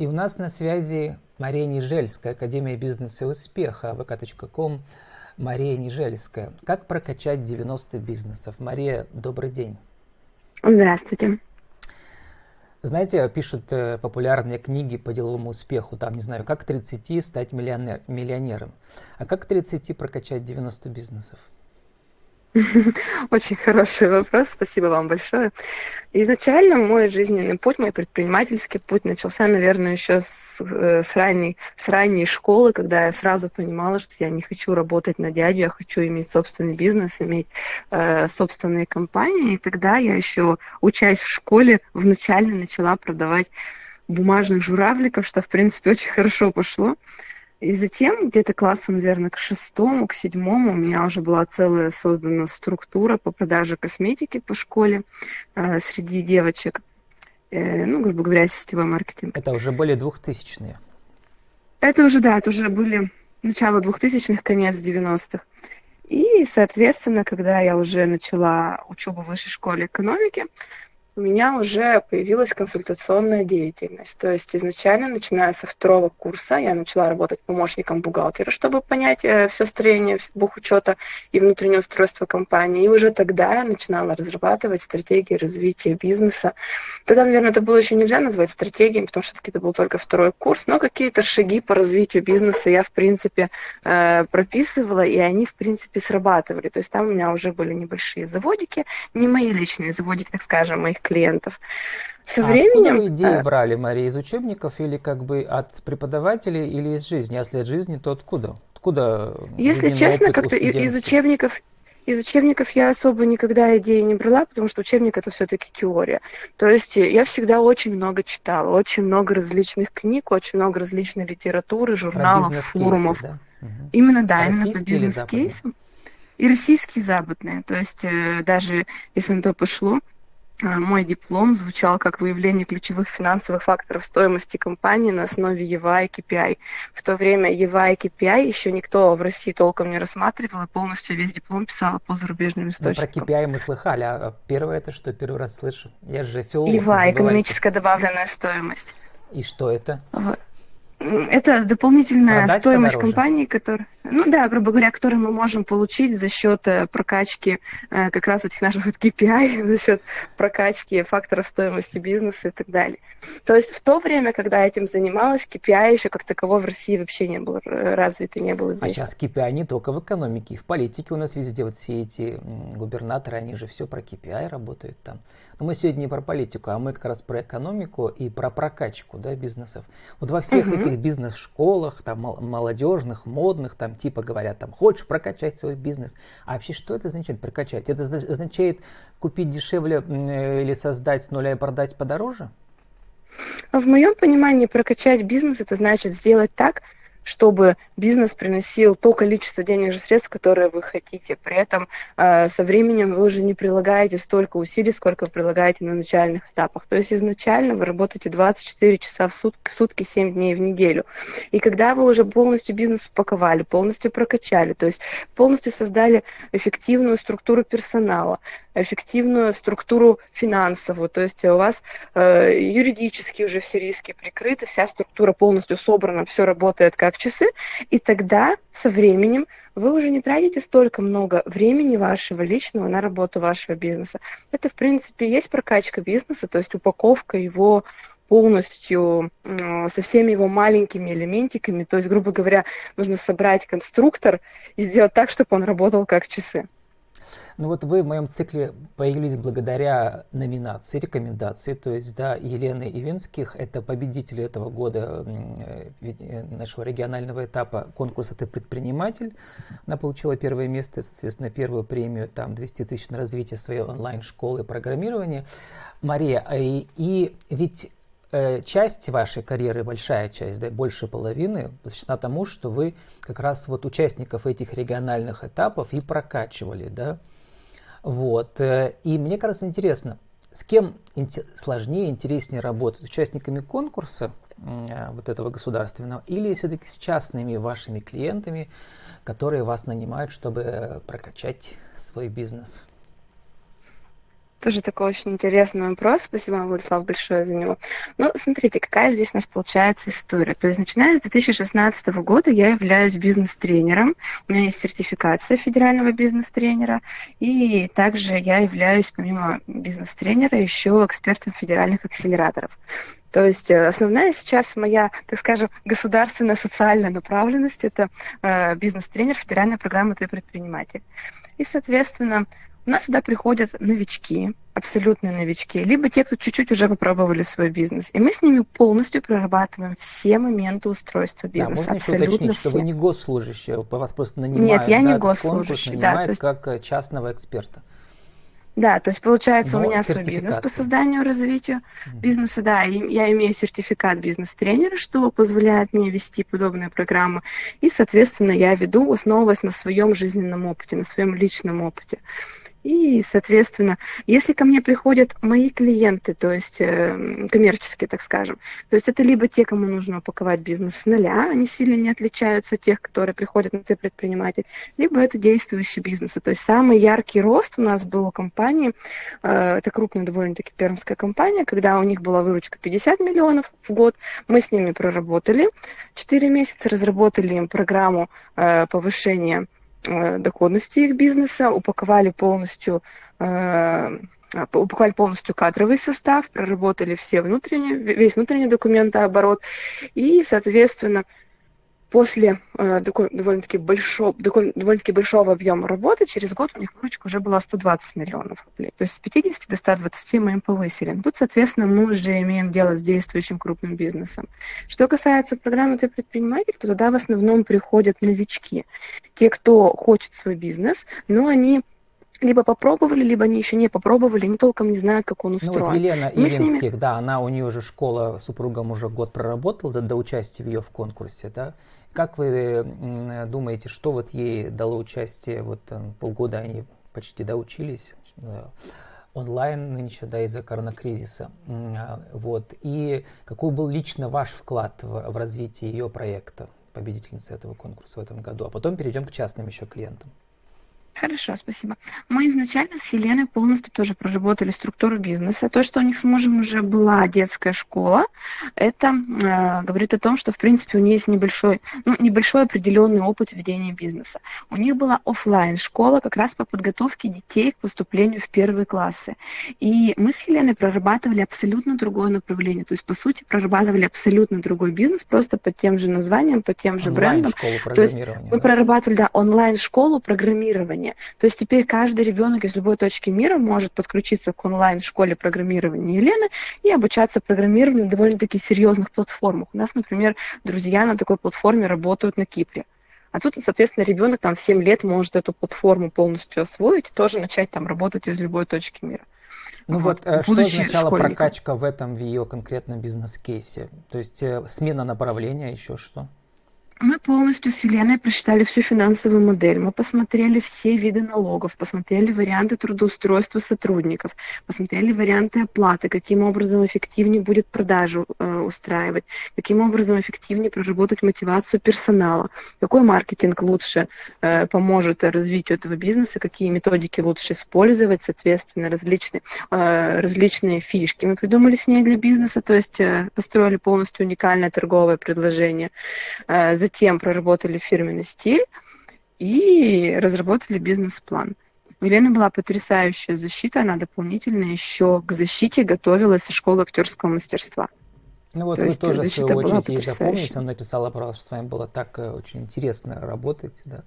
И у нас на связи Мария Нежельская, Академия бизнеса и успеха, vk.com, Мария Нежельская. Как прокачать 90 бизнесов? Мария, добрый день. Здравствуйте. Знаете, пишут э, популярные книги по деловому успеху, там, не знаю, как 30 стать миллионер, миллионером. А как 30 прокачать 90 бизнесов? Очень хороший вопрос, спасибо вам большое. Изначально мой жизненный путь, мой предпринимательский путь начался, наверное, еще с, э, с, ранней, с ранней школы, когда я сразу понимала, что я не хочу работать на дядю, я хочу иметь собственный бизнес, иметь э, собственные компании. И тогда я еще, учась в школе, вначале начала продавать бумажных журавликов, что, в принципе, очень хорошо пошло. И затем, где-то класса, наверное, к шестому, к седьмому, у меня уже была целая создана структура по продаже косметики по школе э, среди девочек. Э, ну, грубо говоря, сетевой маркетинг. Это уже более двухтысячные? Это уже, да, это уже были начало двухтысячных, конец 90-х. И, соответственно, когда я уже начала учебу в высшей школе экономики, у меня уже появилась консультационная деятельность. То есть изначально, начиная со второго курса, я начала работать помощником бухгалтера, чтобы понять э, все строение бухучета и внутреннее устройство компании. И уже тогда я начинала разрабатывать стратегии развития бизнеса. Тогда, наверное, это было еще нельзя назвать стратегией, потому что это был только второй курс, но какие-то шаги по развитию бизнеса я, в принципе, э, прописывала, и они, в принципе, срабатывали. То есть там у меня уже были небольшие заводики, не мои личные заводики, так скажем, моих клиентов. Со а временем... Откуда вы идеи э, брали, Мария, из учебников или как бы от преподавателей или из жизни? Если от жизни, то откуда? Откуда? Если честно, как-то из учебников из учебников я особо никогда идеи не брала, потому что учебник это все-таки теория. То есть я всегда очень много читала, очень много различных книг, очень много различной литературы, журналов, форумов. Да? Угу. Именно да, именно по бизнес-кейсам. И российские, и западные. То есть э, даже если на то пошло, а, мой диплом звучал как выявление ключевых финансовых факторов стоимости компании на основе EVA и KPI. В то время EVA и KPI еще никто в России толком не рассматривал, и полностью весь диплом писала по зарубежным источникам. Ну, про KPI мы слыхали, а первое это что? Первый раз слышу. Я же филолог. EVA – экономическая добавленная стоимость. И что это? Это дополнительная Продать стоимость компании, которая, ну да, грубо говоря, которую мы можем получить за счет э, прокачки э, как раз этих наших вот KPI, за счет прокачки факторов стоимости бизнеса и так далее. То есть в то время, когда этим занималась, KPI еще как такового в России вообще не было развито, не было известно. А сейчас KPI не только в экономике, и в политике у нас везде вот все эти губернаторы, они же все про KPI работают там. Но мы сегодня не про политику, а мы как раз про экономику и про прокачку да, бизнесов. Вот во всех uh-huh. этих бизнес-школах, там молодежных, модных, там типа говорят, там хочешь прокачать свой бизнес. А вообще что это означает прокачать? Это означает купить дешевле или создать с нуля и продать подороже? В моем понимании прокачать бизнес это значит сделать так, чтобы бизнес приносил то количество денежных средств, которое вы хотите. При этом э, со временем вы уже не прилагаете столько усилий, сколько вы прилагаете на начальных этапах. То есть изначально вы работаете 24 часа в сутки, сутки 7 дней в неделю. И когда вы уже полностью бизнес упаковали, полностью прокачали, то есть полностью создали эффективную структуру персонала, эффективную структуру финансовую, то есть у вас э, юридически уже все риски прикрыты, вся структура полностью собрана, все работает как часы, и тогда со временем вы уже не тратите столько много времени вашего личного на работу вашего бизнеса. Это, в принципе, есть прокачка бизнеса, то есть упаковка его полностью со всеми его маленькими элементиками. То есть, грубо говоря, нужно собрать конструктор и сделать так, чтобы он работал как часы. Ну вот вы в моем цикле появились благодаря номинации, рекомендации, то есть, да, Елены Ивинских, это победитель этого года э, э, нашего регионального этапа конкурса «Ты предприниматель». Она получила первое место, соответственно, первую премию, там, 200 тысяч на развитие своей онлайн-школы программирования. Мария, и, и ведь Э, часть вашей карьеры, большая часть, да, больше половины, посвящена тому, что вы как раз вот участников этих региональных этапов и прокачивали, да. Вот. Э, и мне кажется интересно, с кем сложнее, интереснее работать? Участниками конкурса э, вот этого государственного или все-таки с частными вашими клиентами, которые вас нанимают, чтобы прокачать свой бизнес? Тоже такой очень интересный вопрос. Спасибо вам, Владислав, большое за него. Ну, смотрите, какая здесь у нас получается история. То есть, начиная с 2016 года я являюсь бизнес-тренером. У меня есть сертификация федерального бизнес-тренера. И также я являюсь, помимо бизнес-тренера, еще экспертом федеральных акселераторов. То есть э, основная сейчас моя, так скажем, государственная социальная направленность – это э, бизнес-тренер федеральной программы «Ты предприниматель». И, соответственно, у нас сюда приходят новички, абсолютные новички, либо те, кто чуть-чуть уже попробовали свой бизнес. И мы с ними полностью прорабатываем все моменты устройства бизнеса. Да, можно абсолютно еще уточнить, все. что вы не госслужащие, вас просто нанимают. Нет, я не да, госслужащий, конкурс да, то есть- как э, частного эксперта. Да, то есть получается Но у меня свой бизнес по созданию, развитию бизнеса, да, и я имею сертификат бизнес-тренера, что позволяет мне вести подобные программы, и, соответственно, я веду, основываясь на своем жизненном опыте, на своем личном опыте. И, соответственно, если ко мне приходят мои клиенты, то есть э, коммерческие, так скажем, то есть это либо те, кому нужно упаковать бизнес с нуля, они сильно не отличаются от тех, которые приходят на ты предприниматель, либо это действующие бизнесы. То есть самый яркий рост у нас был у компании, э, это крупная довольно-таки пермская компания, когда у них была выручка 50 миллионов в год, мы с ними проработали 4 месяца, разработали им программу э, повышения доходности их бизнеса, упаковали полностью э, а, упаковали полностью кадровый состав, проработали все внутренние, весь внутренний документооборот, и, соответственно, после э, довольно-таки большого, довольно-таки большого объема работы, через год у них выручка уже была 120 миллионов рублей. То есть с 50 до 120 мы им повысили. Тут, соответственно, мы уже имеем дело с действующим крупным бизнесом. Что касается программы «Ты предприниматель», то туда в основном приходят новички. Те, кто хочет свой бизнес, но они либо попробовали, либо они еще не попробовали, они толком не знают, как он Ну устроен. вот Елена Мы с ними- Ивинских, да, она у нее уже школа супругом уже год проработала до, до участия в ее в конкурсе, да. Как вы думаете, что вот ей дало участие, вот э, полгода они почти доучились, э, онлайн нынче, да, из-за коронакризиса, а, вот, и какой был лично ваш вклад в, в развитие ее проекта, победительницы этого конкурса в этом году, а потом перейдем к частным еще клиентам. Хорошо, спасибо. Мы изначально с Еленой полностью тоже проработали структуру бизнеса. То, что у них с мужем уже была детская школа, это э, говорит о том, что, в принципе, у нее есть небольшой, ну, небольшой определенный опыт ведения бизнеса. У них была оффлайн школа как раз по подготовке детей к поступлению в первые классы. И мы с Еленой прорабатывали абсолютно другое направление. То есть, по сути, прорабатывали абсолютно другой бизнес, просто под тем же названием, под тем же брендом. То есть мы да? прорабатывали да, онлайн-школу программирования. То есть теперь каждый ребенок из любой точки мира может подключиться к онлайн-школе программирования Елены и обучаться программированию на довольно-таки серьезных платформах. У нас, например, друзья на такой платформе работают на Кипре. А тут, соответственно, ребенок там в 7 лет может эту платформу полностью освоить и тоже начать там работать из любой точки мира. Ну вот, э, что означала школьником. прокачка в этом, в ее конкретном бизнес-кейсе? То есть э, смена направления, еще что? Мы полностью с Еленой просчитали всю финансовую модель. Мы посмотрели все виды налогов, посмотрели варианты трудоустройства сотрудников, посмотрели варианты оплаты, каким образом эффективнее будет продажу э, устраивать, каким образом эффективнее проработать мотивацию персонала, какой маркетинг лучше э, поможет развитию этого бизнеса, какие методики лучше использовать, соответственно, различные, э, различные фишки. Мы придумали с ней для бизнеса, то есть э, построили полностью уникальное торговое предложение. Э, Затем проработали фирменный стиль и разработали бизнес-план. У Елены была потрясающая защита, она дополнительно еще к защите готовилась со школы актерского мастерства. Ну вот То вы тоже, в свою очередь, ей запомнились, она написала про вас, что с вами было так э, очень интересно работать, да.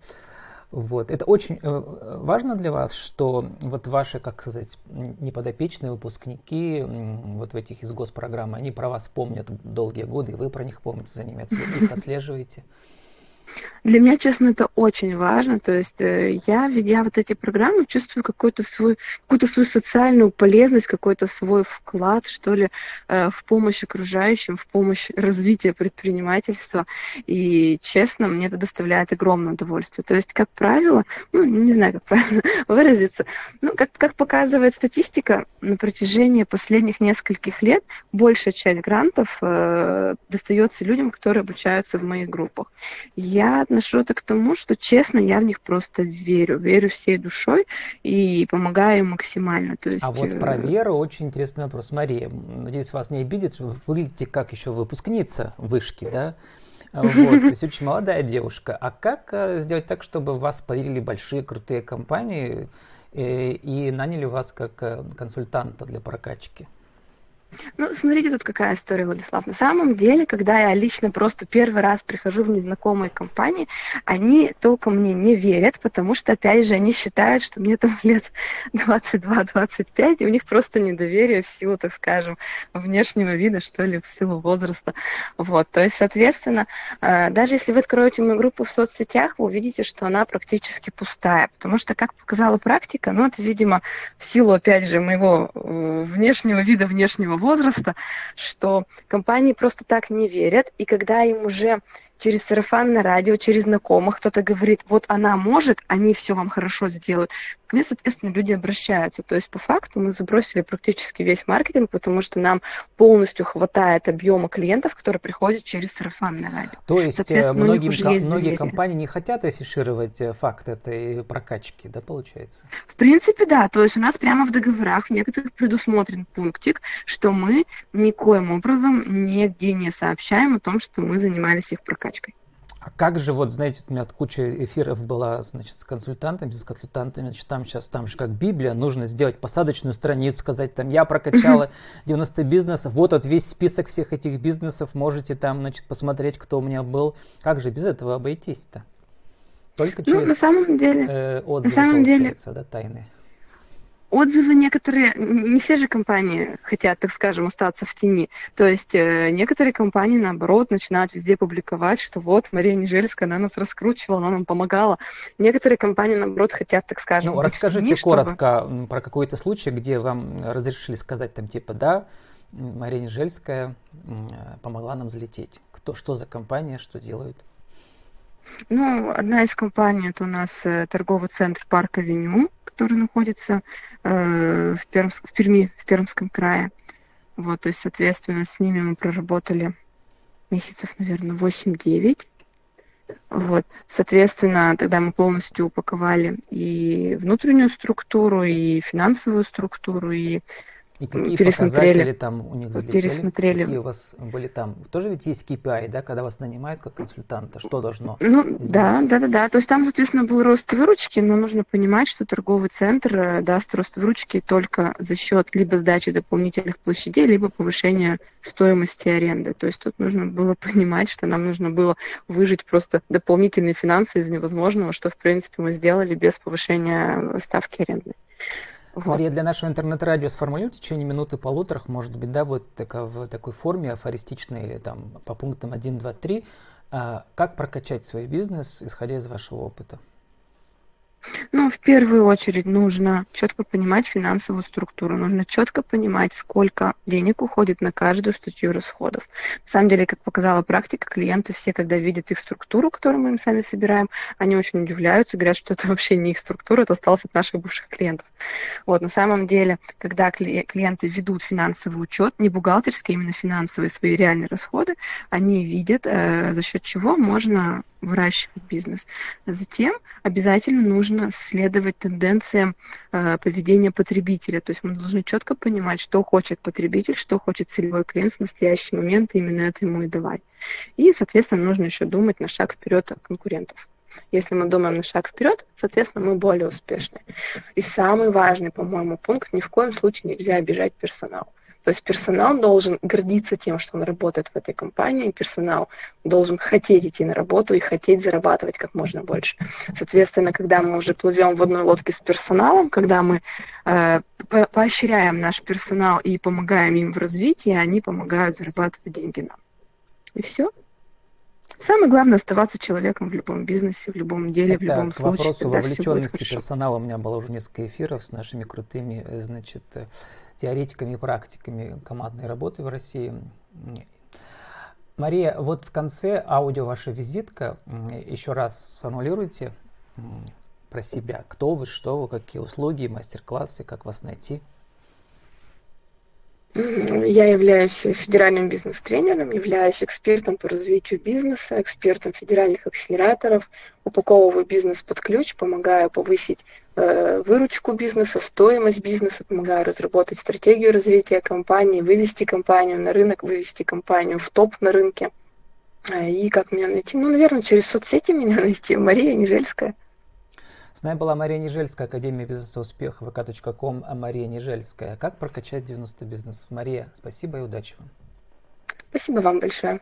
Вот. Это очень э, важно для вас, что вот ваши, как сказать, неподопечные выпускники вот в этих из госпрограмм, они про вас помнят долгие годы, и вы про них помните, за ними их отслеживаете. Для меня, честно, это очень важно. То есть э, я, ведя вот эти программы, чувствую какой-то свой, какую-то свою социальную полезность, какой-то свой вклад, что ли, э, в помощь окружающим, в помощь развитию предпринимательства. И, честно, мне это доставляет огромное удовольствие. То есть, как правило, ну, не знаю, как правильно выразиться, ну, как, как показывает статистика, на протяжении последних нескольких лет большая часть грантов э, достается людям, которые обучаются в моих группах. Я отношу это к тому, что честно, я в них просто верю, верю всей душой и помогаю им максимально. То есть, а вот про веру очень интересный вопрос. Мария, надеюсь, вас не обидит, вы выглядите как еще выпускница вышки, да? Вот, то есть очень молодая девушка. А как сделать так, чтобы вас поверили большие крутые компании и, и наняли вас как консультанта для прокачки? Ну, смотрите, тут какая история, Владислав. На самом деле, когда я лично просто первый раз прихожу в незнакомые компании, они толком мне не верят, потому что, опять же, они считают, что мне там лет 22-25, и у них просто недоверие в силу, так скажем, внешнего вида, что ли, в силу возраста. Вот, то есть, соответственно, э, даже если вы откроете мою группу в соцсетях, вы увидите, что она практически пустая, потому что, как показала практика, ну, это, видимо, в силу, опять же, моего э, внешнего вида, внешнего возраста, что компании просто так не верят, и когда им уже через сарафанное радио, через знакомых кто-то говорит, вот она может, они все вам хорошо сделают. К мне, соответственно, люди обращаются. То есть, по факту, мы забросили практически весь маркетинг, потому что нам полностью хватает объема клиентов, которые приходят через сарафанное радио. То есть, э, многим, ко- многие компании не хотят афишировать э, факт этой прокачки, да, получается? В принципе, да. То есть, у нас прямо в договорах некоторых предусмотрен пунктик, что мы никоим образом нигде не сообщаем о том, что мы занимались их прокачкой прокачкой. А как же, вот, знаете, у меня куча эфиров была, значит, с консультантами, с консультантами, значит, там сейчас, там же как Библия, нужно сделать посадочную страницу, сказать, там, я прокачала 90 бизнесов, вот вот весь список всех этих бизнесов, можете там, значит, посмотреть, кто у меня был. Как же без этого обойтись-то? Только через ну, на самом деле, э, отзывы, на самом деле, да, тайные отзывы некоторые, не все же компании хотят, так скажем, остаться в тени. То есть э, некоторые компании, наоборот, начинают везде публиковать, что вот Мария Нежельская, она нас раскручивала, она нам помогала. Некоторые компании, наоборот, хотят, так скажем, Ну, расскажите тени, коротко чтобы... про какой-то случай, где вам разрешили сказать там типа, да, Мария Нежельская помогла нам залететь. Кто, что за компания, что делают? Ну, одна из компаний, это у нас э, торговый центр Парк Авеню, который находится э, в, Пермск, в Перми, в Пермском крае. Вот, то есть, соответственно, с ними мы проработали месяцев, наверное, 8-9. Вот, соответственно, тогда мы полностью упаковали и внутреннюю структуру, и финансовую структуру, и и какие показатели там у них взлетели? Пересмотрели. Какие у вас были там? Тоже ведь есть KPI, да, когда вас нанимают как консультанта? Что должно Ну, измениться? да, да, да, да. То есть там, соответственно, был рост выручки, но нужно понимать, что торговый центр э, даст рост выручки только за счет либо сдачи дополнительных площадей, либо повышения стоимости аренды. То есть тут нужно было понимать, что нам нужно было выжить просто дополнительные финансы из невозможного, что, в принципе, мы сделали без повышения ставки аренды. Вот. Мария, для нашего интернет-радио сформулируй в течение минуты полуторах, может быть, да, вот так, в такой форме афористичной там по пунктам 1, 2, 3, как прокачать свой бизнес, исходя из вашего опыта? Ну, в первую очередь нужно четко понимать финансовую структуру, нужно четко понимать, сколько денег уходит на каждую статью расходов. На самом деле, как показала практика, клиенты все, когда видят их структуру, которую мы им сами собираем, они очень удивляются, говорят, что это вообще не их структура, это осталось от наших бывших клиентов. Вот, на самом деле, когда клиенты ведут финансовый учет, не бухгалтерские, а именно финансовые свои реальные расходы, они видят, э, за счет чего можно выращивать бизнес. Затем обязательно нужно следовать тенденциям э, поведения потребителя. То есть мы должны четко понимать, что хочет потребитель, что хочет целевой клиент в настоящий момент, и именно это ему и давать. И, соответственно, нужно еще думать на шаг вперед от конкурентов. Если мы думаем на шаг вперед, соответственно, мы более успешны. И самый важный, по-моему, пункт, ни в коем случае нельзя обижать персонал. То есть персонал должен гордиться тем, что он работает в этой компании, персонал должен хотеть идти на работу и хотеть зарабатывать как можно больше. Соответственно, когда мы уже плывем в одной лодке с персоналом, когда мы э, поощряем наш персонал и помогаем им в развитии, они помогают зарабатывать деньги нам. И все. Самое главное оставаться человеком в любом бизнесе, в любом деле, Это в любом к случае. вопросу вовлеченности персонала. У меня было уже несколько эфиров с нашими крутыми, э, значит, э, теоретиками и практиками командной работы в России. Мария, вот в конце аудио ваша визитка. Еще раз сформулируйте про себя. Кто вы, что вы, какие услуги, мастер-классы, как вас найти. Я являюсь федеральным бизнес-тренером, являюсь экспертом по развитию бизнеса, экспертом федеральных акселераторов, упаковываю бизнес под ключ, помогаю повысить э, выручку бизнеса, стоимость бизнеса, помогаю разработать стратегию развития компании, вывести компанию на рынок, вывести компанию в топ на рынке. Э, и как меня найти? Ну, наверное, через соцсети меня найти. Мария Нежельская. С нами была Мария Нежельская, Академия бизнеса успеха, vk.com, а Мария Нежельская. Как прокачать 90 бизнесов? Мария, спасибо и удачи вам. Спасибо вам большое.